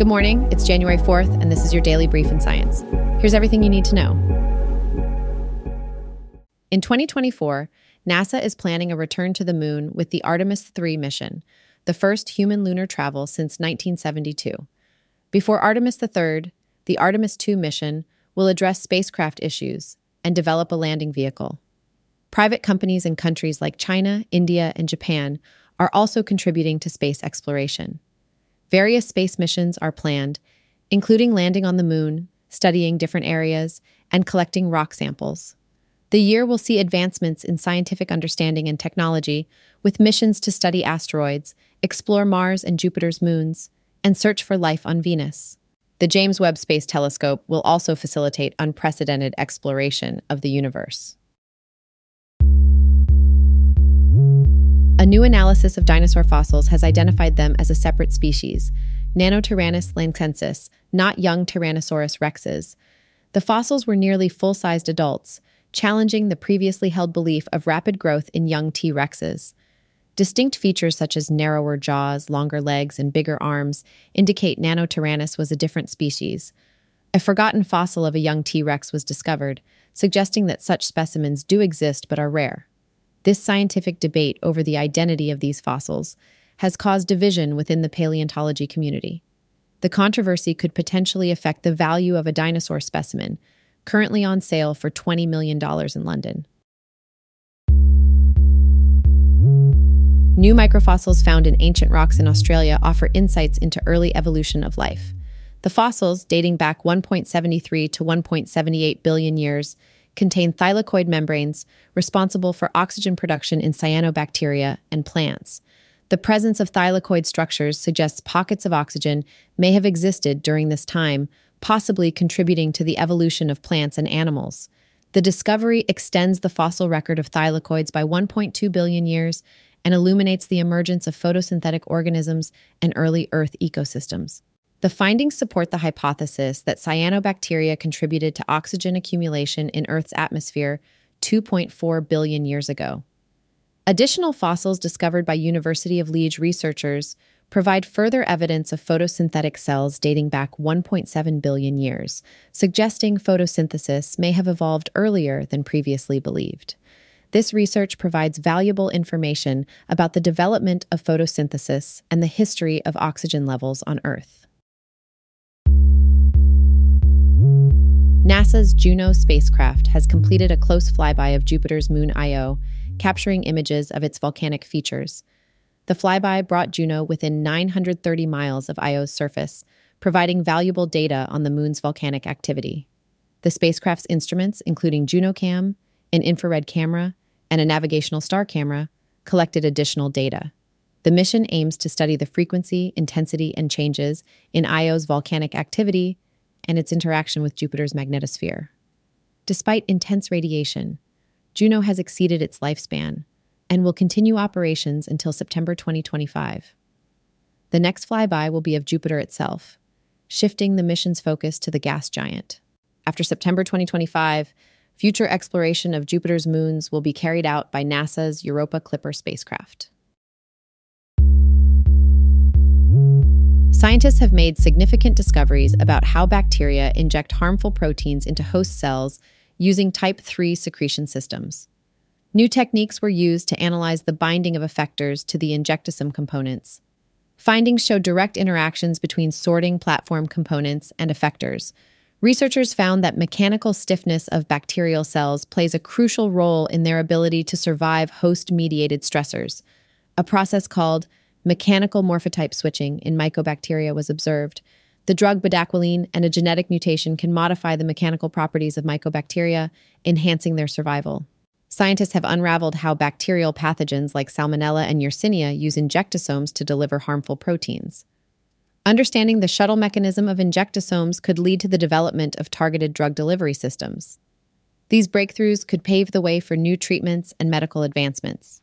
Good morning. It's January 4th, and this is your daily brief in science. Here's everything you need to know. In 2024, NASA is planning a return to the moon with the Artemis 3 mission, the first human lunar travel since 1972. Before Artemis III, the Artemis 2 mission will address spacecraft issues and develop a landing vehicle. Private companies in countries like China, India, and Japan are also contributing to space exploration. Various space missions are planned, including landing on the moon, studying different areas, and collecting rock samples. The year will see advancements in scientific understanding and technology, with missions to study asteroids, explore Mars and Jupiter's moons, and search for life on Venus. The James Webb Space Telescope will also facilitate unprecedented exploration of the universe. New analysis of dinosaur fossils has identified them as a separate species, Nanotyrannus lancensis, not young Tyrannosaurus rexes. The fossils were nearly full sized adults, challenging the previously held belief of rapid growth in young T. rexes. Distinct features such as narrower jaws, longer legs, and bigger arms indicate Nanotyrannus was a different species. A forgotten fossil of a young T. rex was discovered, suggesting that such specimens do exist but are rare. This scientific debate over the identity of these fossils has caused division within the paleontology community. The controversy could potentially affect the value of a dinosaur specimen, currently on sale for $20 million in London. New microfossils found in ancient rocks in Australia offer insights into early evolution of life. The fossils, dating back 1.73 to 1.78 billion years, contain thylakoid membranes responsible for oxygen production in cyanobacteria and plants. The presence of thylakoid structures suggests pockets of oxygen may have existed during this time, possibly contributing to the evolution of plants and animals. The discovery extends the fossil record of thylakoids by 1.2 billion years and illuminates the emergence of photosynthetic organisms and early Earth ecosystems. The findings support the hypothesis that cyanobacteria contributed to oxygen accumulation in Earth's atmosphere 2.4 billion years ago. Additional fossils discovered by University of Liège researchers provide further evidence of photosynthetic cells dating back 1.7 billion years, suggesting photosynthesis may have evolved earlier than previously believed. This research provides valuable information about the development of photosynthesis and the history of oxygen levels on Earth. NASA's Juno spacecraft has completed a close flyby of Jupiter's moon Io, capturing images of its volcanic features. The flyby brought Juno within 930 miles of Io's surface, providing valuable data on the moon's volcanic activity. The spacecraft's instruments, including JunoCam, an infrared camera, and a navigational star camera, collected additional data. The mission aims to study the frequency, intensity, and changes in Io's volcanic activity and its interaction with Jupiter's magnetosphere. Despite intense radiation, Juno has exceeded its lifespan and will continue operations until September 2025. The next flyby will be of Jupiter itself, shifting the mission's focus to the gas giant. After September 2025, future exploration of Jupiter's moons will be carried out by NASA's Europa Clipper spacecraft. Scientists have made significant discoveries about how bacteria inject harmful proteins into host cells using type 3 secretion systems. New techniques were used to analyze the binding of effectors to the injectosome components. Findings show direct interactions between sorting platform components and effectors. Researchers found that mechanical stiffness of bacterial cells plays a crucial role in their ability to survive host mediated stressors. A process called mechanical morphotype switching in mycobacteria was observed. The drug bedaquiline and a genetic mutation can modify the mechanical properties of mycobacteria, enhancing their survival. Scientists have unraveled how bacterial pathogens like Salmonella and Yersinia use injectosomes to deliver harmful proteins. Understanding the shuttle mechanism of injectosomes could lead to the development of targeted drug delivery systems. These breakthroughs could pave the way for new treatments and medical advancements.